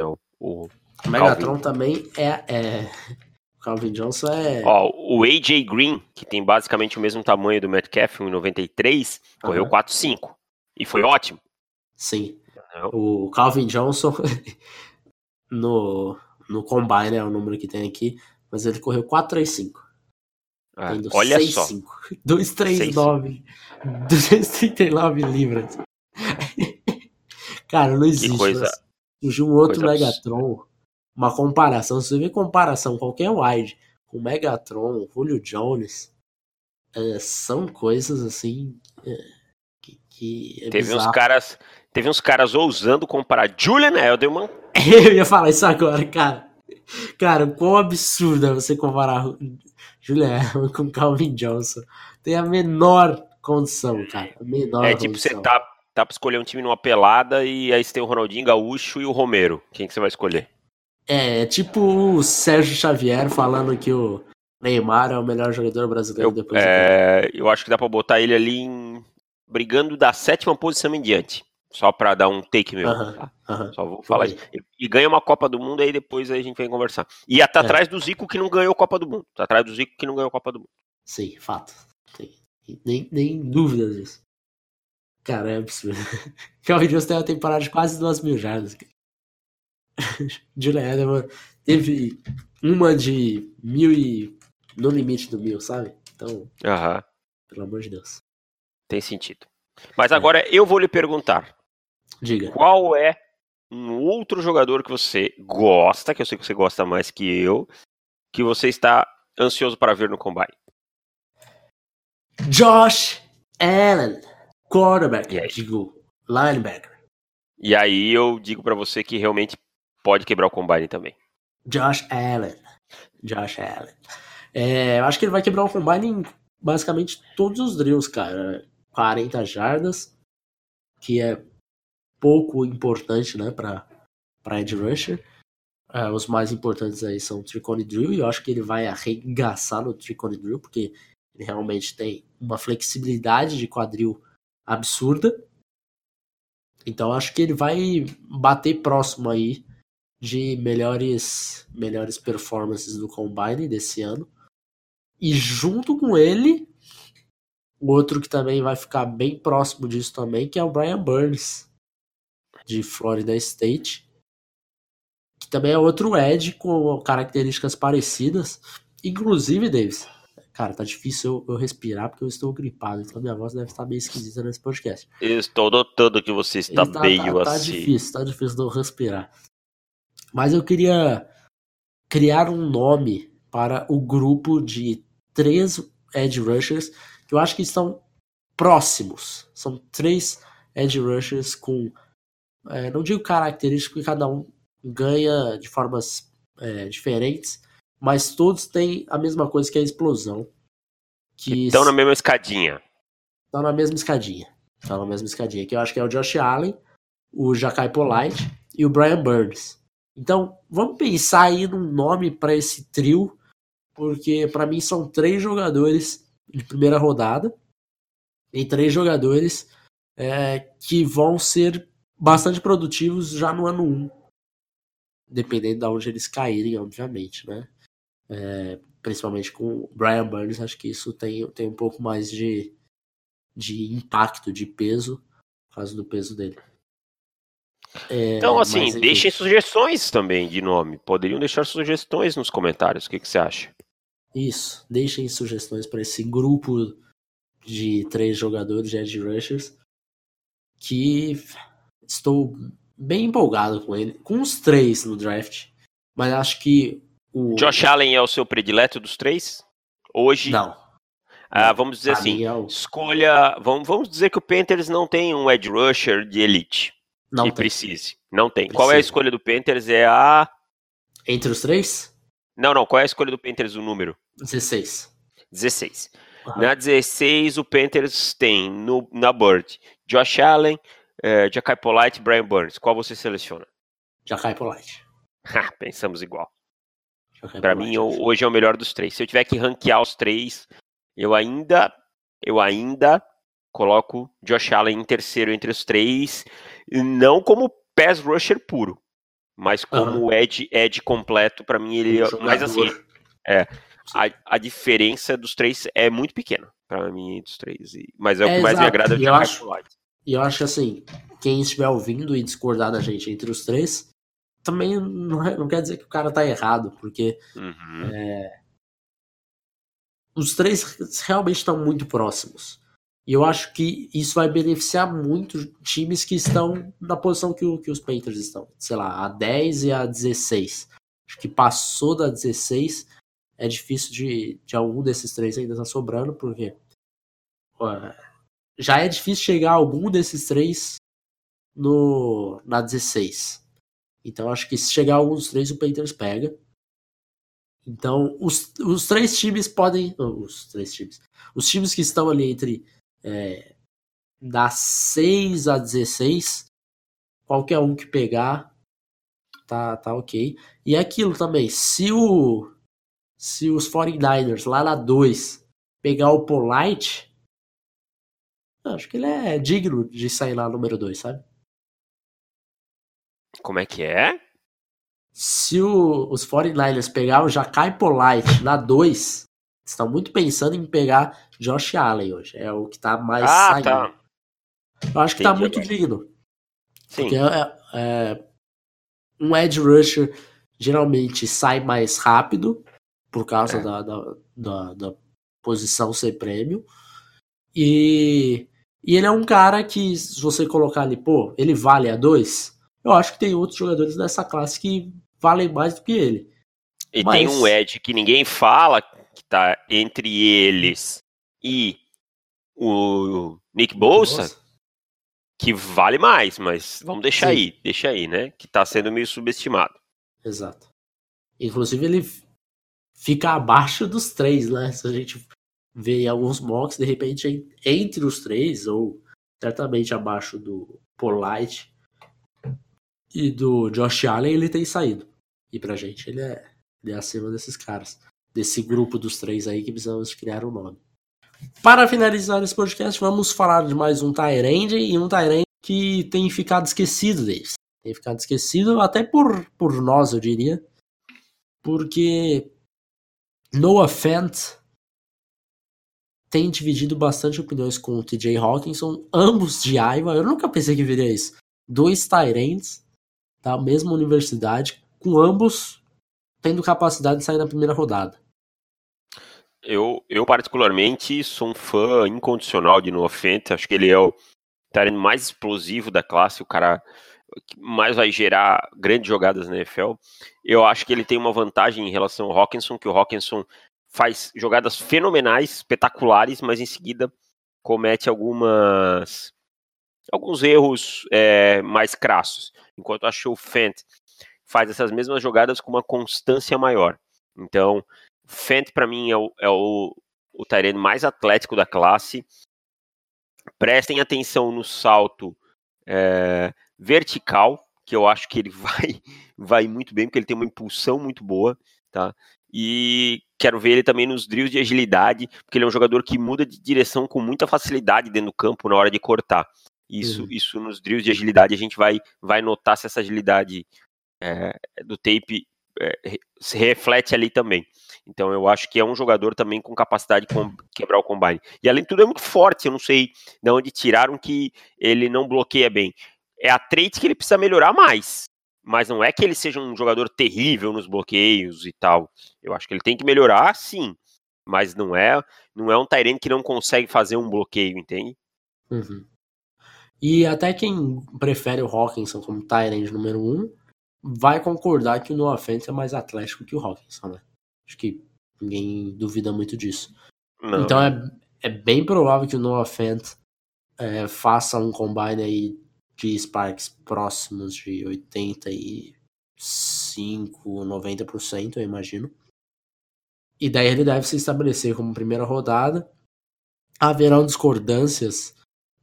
[SPEAKER 1] O, o, Megatron Calvin. também é, é. O Calvin Johnson é.
[SPEAKER 2] Ó, o AJ Green, que tem basicamente o mesmo tamanho do Metcalf, 1,93, uhum. correu 4,5. E foi ótimo.
[SPEAKER 1] Sim. O Calvin Johnson, no, no Combine, é o número que tem aqui, mas ele correu 4,35.
[SPEAKER 2] Ah, olha 6, só.
[SPEAKER 1] 239. 239 libras. Cara, não existe. Que coisa, Surgiu um outro Megatron. Uma comparação. Se você vê comparação, qualquer wide com Megatron, Julio Jones, é, são coisas assim. É, que,
[SPEAKER 2] é teve bizarro. uns caras. Teve uns caras ousando comparar Julian Edelman.
[SPEAKER 1] Eu ia falar isso agora, cara. Cara, quão absurdo é você comparar Julian Edelman com Calvin Johnson. Tem a menor condição, cara. A menor
[SPEAKER 2] é tipo, você tá, tá pra escolher um time numa pelada e aí você tem o Ronaldinho Gaúcho e o Romero. Quem que você vai escolher?
[SPEAKER 1] É, é tipo o Sérgio Xavier falando que o Neymar é o melhor jogador brasileiro
[SPEAKER 2] eu,
[SPEAKER 1] depois
[SPEAKER 2] é, Eu acho que dá pra botar ele ali em... brigando da sétima posição em diante. Só pra dar um take meu. Tá? Só vou falar isso. E ganha uma Copa do Mundo, aí depois a gente vem conversar. E até é. atrás do Zico que não ganhou Copa do Mundo. Tá atrás do Zico que não ganhou Copa do Mundo.
[SPEAKER 1] Sim, fato. Nem, nem dúvidas disso. Cara, é absurdo. Calvin Jones tem uma temporada de quase duas mil jardas. Julian Edelman teve uma de mil e no limite do mil, sabe? Então, pelo amor de Deus.
[SPEAKER 2] Tem sentido. Mas é. agora eu vou lhe perguntar.
[SPEAKER 1] Diga.
[SPEAKER 2] Qual é um outro jogador que você gosta, que eu sei que você gosta mais que eu, que você está ansioso para ver no combine?
[SPEAKER 1] Josh Allen, quarterback, digo, linebacker.
[SPEAKER 2] E aí eu digo para você que realmente pode quebrar o combine também.
[SPEAKER 1] Josh Allen. Josh Allen. É, eu acho que ele vai quebrar o combine em basicamente todos os drills, cara. 40 jardas, que é pouco importante, né, para edge rusher. Uh, os mais importantes aí são o Tricone Drill, e eu acho que ele vai arregaçar no Tricone Drill, porque ele realmente tem uma flexibilidade de quadril absurda. Então acho que ele vai bater próximo aí de melhores melhores performances do Combine desse ano. E junto com ele, outro que também vai ficar bem próximo disso também, que é o Brian Burns, de Florida State. Que também é outro Ed com características parecidas. Inclusive, Davis, Cara, tá difícil eu, eu, respirar porque eu estou gripado, então minha voz deve estar meio esquisita nesse podcast.
[SPEAKER 2] Eu estou notando que você está tá, meio
[SPEAKER 1] tá, tá
[SPEAKER 2] assim.
[SPEAKER 1] Tá difícil, tá difícil de eu respirar. Mas eu queria criar um nome para o grupo de três edge rushers que eu acho que estão próximos. São três edge rushers com, é, não digo características, porque cada um ganha de formas é, diferentes, mas todos têm a mesma coisa que a explosão.
[SPEAKER 2] Que estão na mesma escadinha.
[SPEAKER 1] Estão na mesma escadinha. Estão na mesma escadinha. Que eu acho que é o Josh Allen, o Jacai Polite e o Brian Burns. Então, vamos pensar aí num nome para esse trio, porque para mim são três jogadores de primeira rodada e três jogadores é, que vão ser bastante produtivos já no ano 1. Dependendo de onde eles caírem, obviamente, né? É, principalmente com o Brian Burns, acho que isso tem, tem um pouco mais de, de impacto, de peso, por causa do peso dele.
[SPEAKER 2] É, então, assim, mas, deixem sugestões também de nome. Poderiam deixar sugestões nos comentários. O que, que você acha?
[SPEAKER 1] Isso, deixem sugestões para esse grupo de três jogadores de Edge Rushers que estou bem empolgado com ele, com os três no draft, mas acho que o...
[SPEAKER 2] Josh Allen é o seu predileto dos três? Hoje?
[SPEAKER 1] Não.
[SPEAKER 2] Ah, vamos dizer assim, é o... escolha. Vamos, vamos dizer que o Panthers não tem um edge rusher de elite. Não tem. precise. Não tem. Precisa. Qual é a escolha do Panthers? É a.
[SPEAKER 1] Entre os três?
[SPEAKER 2] Não, não. Qual é a escolha do Panthers, o número?
[SPEAKER 1] 16.
[SPEAKER 2] 16. Uhum. Na 16, o Panthers tem no, na Bird Josh Allen, uh, Jackai Polite e Brian Burns. Qual você seleciona?
[SPEAKER 1] Jackai Polite.
[SPEAKER 2] Pensamos igual. Para mim, eu, hoje é o melhor dos três. Se eu tiver que ranquear os três, eu ainda, eu ainda coloco Josh Allen em terceiro entre os três, não como pass rusher puro, mas como uhum. edge, edge completo. Para mim, ele, um mas assim, é, a, a diferença dos três é muito pequena para mim dos três. Mas é, é o que mais me agrada
[SPEAKER 1] de eu acho, E eu acho assim, quem estiver ouvindo e discordar da gente entre os três, também não, é, não quer dizer que o cara tá errado, porque uhum. é, os três realmente estão muito próximos. E eu acho que isso vai beneficiar muito times que estão na posição que, o, que os Panthers estão. Sei lá, a 10 e a 16. Acho que passou da 16. É difícil de, de algum desses três ainda tá sobrando, porque já é difícil chegar a algum desses três no, na 16. Então acho que se chegar algum dos três, o Panthers pega. Então, os, os três times podem. Os três times. Os times que estão ali entre é, da 6 a 16, qualquer um que pegar, tá, tá ok. E é aquilo também, se o. Se os 49ers lá na 2 pegar o Polite, acho que ele é digno de sair lá número 2, sabe?
[SPEAKER 2] Como é que é?
[SPEAKER 1] Se o, os 49ers pegar o Jacai Polite na 2, estão muito pensando em pegar Josh Allen hoje. É o que tá mais ah, saindo. Tá. Eu acho que tá Entendi, tá muito agora. digno. Sim. Porque é, é, um edge rusher geralmente sai mais rápido por causa é. da, da, da, da, posição ser prêmio. E, e ele é um cara que, se você colocar ali, pô, ele vale a 2, eu acho que tem outros jogadores dessa classe que valem mais do que ele.
[SPEAKER 2] E Mas... tem um Ed que ninguém fala, que tá entre eles e o Nick Bolsa, que vale mais, mas vamos deixar Sim. aí, deixa aí, né? Que tá sendo meio subestimado.
[SPEAKER 1] Exato. Inclusive ele fica abaixo dos três, né? Se a gente vê alguns mocks, de repente, entre os três, ou certamente abaixo do Polite e do Josh Allen, ele tem saído. E pra gente, ele é, ele é acima desses caras. Desse grupo dos três aí que precisamos criar um nome. Para finalizar esse podcast, vamos falar de mais um Tyrande e um Tyrande que tem ficado esquecido deles. Tem ficado esquecido até por, por nós, eu diria. Porque Noah Fant tem dividido bastante opiniões com o TJ Hawkinson, ambos de Iowa. Eu nunca pensei que viria isso. Dois Tyrants da mesma universidade, com ambos tendo capacidade de sair na primeira rodada.
[SPEAKER 2] Eu, eu particularmente sou um fã incondicional de Noah Fent. Acho que ele é o Tyrant mais explosivo da classe, o cara que mais vai gerar grandes jogadas na NFL. Eu acho que ele tem uma vantagem em relação ao Hawkinson, que o Hawkinson faz jogadas fenomenais, espetaculares, mas em seguida comete algumas alguns erros é, mais crassos. Enquanto acho que o Fent faz essas mesmas jogadas com uma constância maior. Então, Fent para mim é o, é o, o mais atlético da classe. Prestem atenção no salto é, vertical, que eu acho que ele vai, vai muito bem, porque ele tem uma impulsão muito boa, tá? E quero ver ele também nos drills de agilidade, porque ele é um jogador que muda de direção com muita facilidade dentro do campo na hora de cortar. Isso, uhum. isso nos drills de agilidade a gente vai, vai notar se essa agilidade é, do tape é, se reflete ali também. Então eu acho que é um jogador também com capacidade de quebrar o combine. E além de tudo é muito forte, eu não sei de onde tiraram que ele não bloqueia bem. É a trait que ele precisa melhorar mais. Mas não é que ele seja um jogador terrível nos bloqueios e tal. Eu acho que ele tem que melhorar, sim. Mas não é, não é um Tyrene que não consegue fazer um bloqueio, entende?
[SPEAKER 1] Uhum. E até quem prefere o Hawkinson como Tyrande número 1 um, vai concordar que o Noah Fent é mais atlético que o Hawkinson, né? Acho que ninguém duvida muito disso. Não. Então é, é bem provável que o Noah Fent é, faça um combine aí de Sparks próximos de 85, 90%, eu imagino. E daí ele deve se estabelecer como primeira rodada. Haverão discordâncias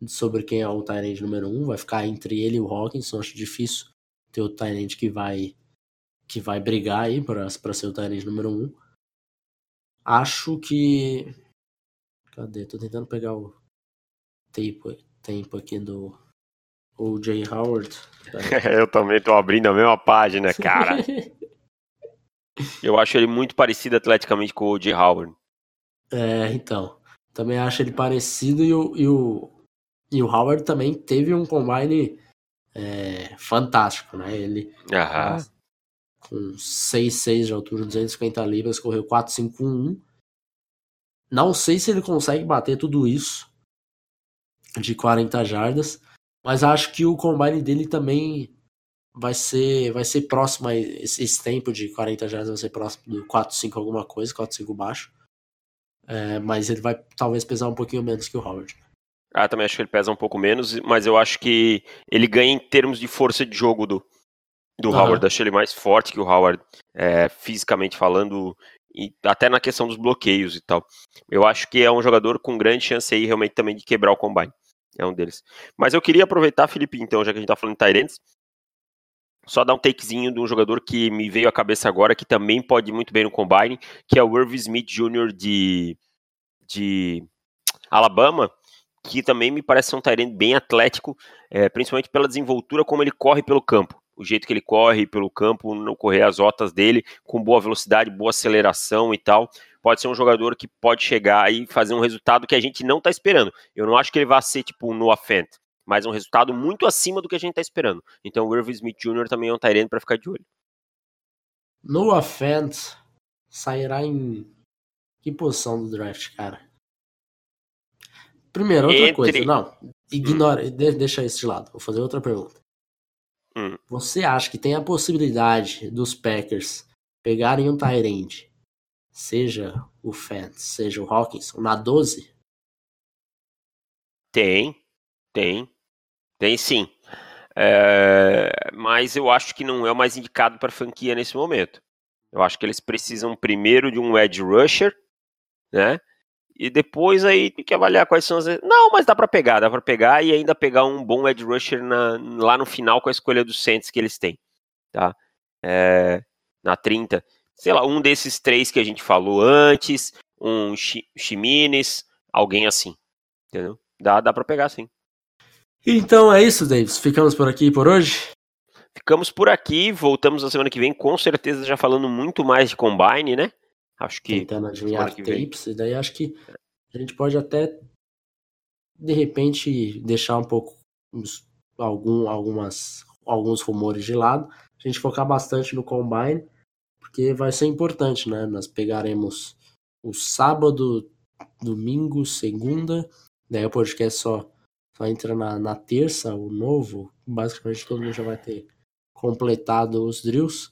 [SPEAKER 1] sobre quem é o Tyrande número 1, um, vai ficar entre ele e o Hawkinson, acho difícil ter o Tyrande que vai que vai brigar aí para ser o Tyrande número 1. Um. Acho que cadê? Tô tentando pegar o tempo, tempo aqui do o Jay Howard.
[SPEAKER 2] Eu também tô abrindo a mesma página, cara. Eu acho ele muito parecido atleticamente com o Jay Howard.
[SPEAKER 1] É, então. Também acho ele parecido e o, e o, e o Howard também teve um combine é, fantástico, né? Ele
[SPEAKER 2] Aham.
[SPEAKER 1] com 6'6 de altura, 250 libras, correu 4'5'1. Não sei se ele consegue bater tudo isso de 40 jardas, mas acho que o combine dele também vai ser vai ser próximo a esse, esse tempo de 40 jardas vai ser próximo do 4-5 alguma coisa, 4-5 baixo. É, mas ele vai talvez pesar um pouquinho menos que o Howard.
[SPEAKER 2] Ah, também acho que ele pesa um pouco menos, mas eu acho que ele ganha em termos de força de jogo do, do uhum. Howard. Acho ele mais forte que o Howard, é, fisicamente falando, e até na questão dos bloqueios e tal. Eu acho que é um jogador com grande chance aí realmente também de quebrar o combine. É um deles. Mas eu queria aproveitar, Felipe, então, já que a gente tá falando de Tyrants, só dar um takezinho de um jogador que me veio à cabeça agora, que também pode ir muito bem no combine, que é o Irv Smith Jr. de, de Alabama, que também me parece ser um Tyrant bem atlético, é, principalmente pela desenvoltura como ele corre pelo campo. O jeito que ele corre pelo campo, não correr as rotas dele, com boa velocidade, boa aceleração e tal pode ser um jogador que pode chegar e fazer um resultado que a gente não está esperando. Eu não acho que ele vai ser tipo um Noah Fent, mas um resultado muito acima do que a gente está esperando. Então o Irving Smith Jr. também é um Tyrene para ficar de olho.
[SPEAKER 1] Noah Fent sairá em que posição do draft, cara? Primeiro, outra Entre... coisa, não, ignora, hum. deixa isso de lado. Vou fazer outra pergunta.
[SPEAKER 2] Hum.
[SPEAKER 1] Você acha que tem a possibilidade dos Packers pegarem um Tyrande seja o Fent, seja o Hawkinson, na 12?
[SPEAKER 2] Tem, tem, tem sim. É, mas eu acho que não é o mais indicado para a franquia nesse momento. Eu acho que eles precisam primeiro de um edge rusher, né? E depois aí tem que avaliar quais são as. Não, mas dá para pegar, dá para pegar e ainda pegar um bom edge rusher na, lá no final com a escolha dos Saints que eles têm, tá? É, na 30, sei lá, um desses três que a gente falou antes, um Chimines, alguém assim, entendeu? Dá, dá para pegar sim.
[SPEAKER 1] Então é isso, Davis. Ficamos por aqui por hoje.
[SPEAKER 2] Ficamos por aqui, voltamos na semana que vem, com certeza já falando muito mais de Combine, né?
[SPEAKER 1] Acho que. Tentando adivinhar tapes, e daí acho que a gente pode até, de repente, deixar um pouco algum, algumas, alguns rumores de lado. A gente focar bastante no Combine, porque vai ser importante, né? Nós pegaremos o sábado, domingo, segunda, daí o podcast só, só entra na, na terça, o novo. Basicamente todo mundo já vai ter completado os drills.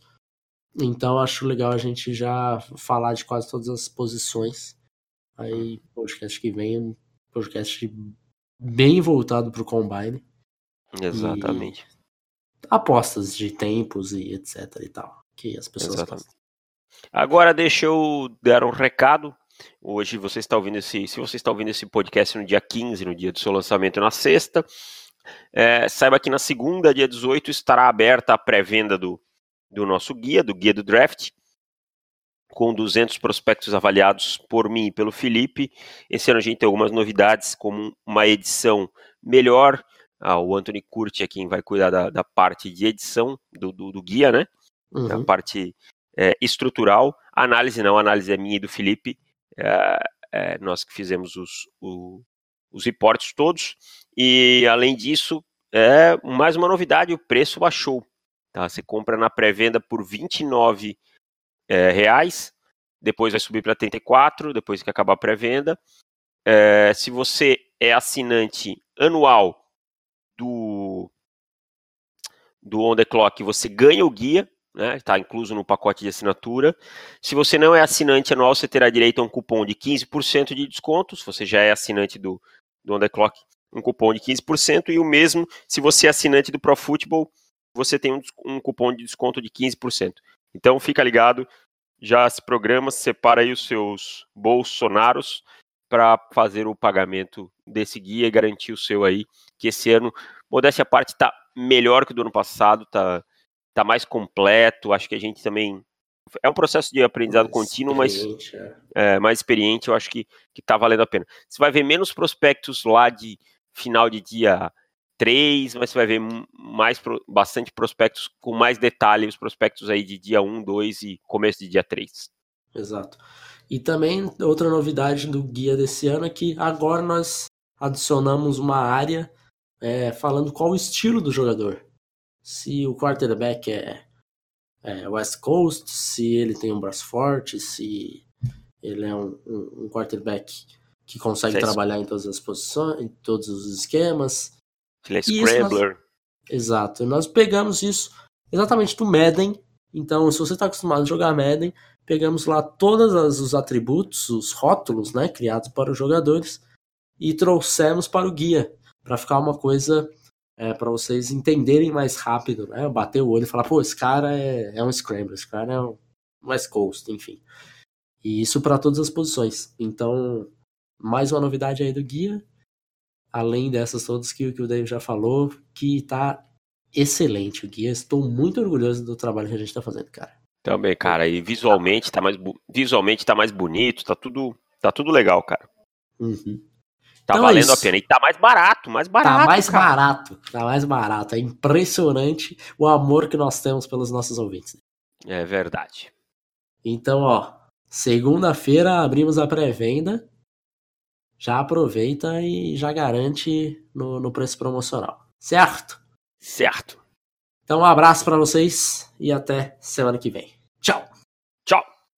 [SPEAKER 1] Então acho legal a gente já falar de quase todas as posições. Aí, podcast que vem, um podcast bem voltado para o Combine.
[SPEAKER 2] Exatamente.
[SPEAKER 1] apostas de tempos e etc e tal. Que as pessoas Exatamente. Gostam.
[SPEAKER 2] Agora deixa eu dar um recado. Hoje você está ouvindo esse. Se você está ouvindo esse podcast no dia 15, no dia do seu lançamento na sexta, é, saiba que na segunda, dia 18, estará aberta a pré-venda do, do nosso guia, do guia do draft, com 200 prospectos avaliados por mim e pelo Felipe. Esse ano a gente tem algumas novidades, como uma edição melhor. Ah, o Anthony Curti é quem vai cuidar da, da parte de edição do, do, do guia, né? Uhum. A parte é, estrutural. A análise não, a análise é minha e do Felipe. É, é, nós que fizemos os, o, os reportes todos. E além disso, é mais uma novidade, o preço baixou. Tá? Você compra na pré-venda por R$ 29 é, reais, depois vai subir para 34, depois que acabar a pré-venda. É, se você é assinante anual do do On The Clock, você ganha o guia, está né, incluso no pacote de assinatura. Se você não é assinante anual, você terá direito a um cupom de 15% de desconto. Se você já é assinante do, do On The Clock, um cupom de 15%. E o mesmo se você é assinante do Pro Football, você tem um, um cupom de desconto de 15%. Então fica ligado, já se programa, separa aí os seus bolsonaros para fazer o pagamento desse guia e garantir o seu aí, que esse ano, modéstia à parte, está melhor que o do ano passado, está tá mais completo, acho que a gente também é um processo de aprendizado mais contínuo, mas é. É, mais experiente, eu acho que, que tá valendo a pena. Você vai ver menos prospectos lá de final de dia 3, mas você vai ver mais bastante prospectos com mais detalhe, os prospectos aí de dia 1, 2 e começo de dia 3.
[SPEAKER 1] Exato. E também outra novidade do guia desse ano é que agora nós adicionamos uma área é, falando qual o estilo do jogador. Se o quarterback é, é West Coast, se ele tem um braço forte, se ele é um, um, um quarterback que consegue trabalhar em todas as posições, em todos os esquemas
[SPEAKER 2] ele é Scrambler. Nós...
[SPEAKER 1] Exato. Nós pegamos isso exatamente do Madden. Então, se você está acostumado a jogar Madden, pegamos lá todos os atributos, os rótulos, né, criados para os jogadores e trouxemos para o guia, para ficar uma coisa é, para vocês entenderem mais rápido, né? Bater o olho e falar, pô, esse cara é, é um Scrambler, esse cara é um West Coast, enfim. E isso para todas as posições. Então, mais uma novidade aí do guia além dessas todas que, que o David já falou, que tá excelente o guia. Estou muito orgulhoso do trabalho que a gente tá fazendo, cara.
[SPEAKER 2] Também, cara, e visualmente tá mais, visualmente tá mais bonito, tá tudo, tá tudo legal, cara.
[SPEAKER 1] Uhum.
[SPEAKER 2] Tá então é valendo é a pena. E tá mais barato, mais barato.
[SPEAKER 1] Tá mais cara. barato, tá mais barato. É impressionante o amor que nós temos pelos nossos ouvintes.
[SPEAKER 2] É verdade.
[SPEAKER 1] Então, ó, segunda-feira abrimos a pré-venda já aproveita e já garante no, no preço promocional. Certo?
[SPEAKER 2] Certo.
[SPEAKER 1] Então, um abraço para vocês e até semana que vem.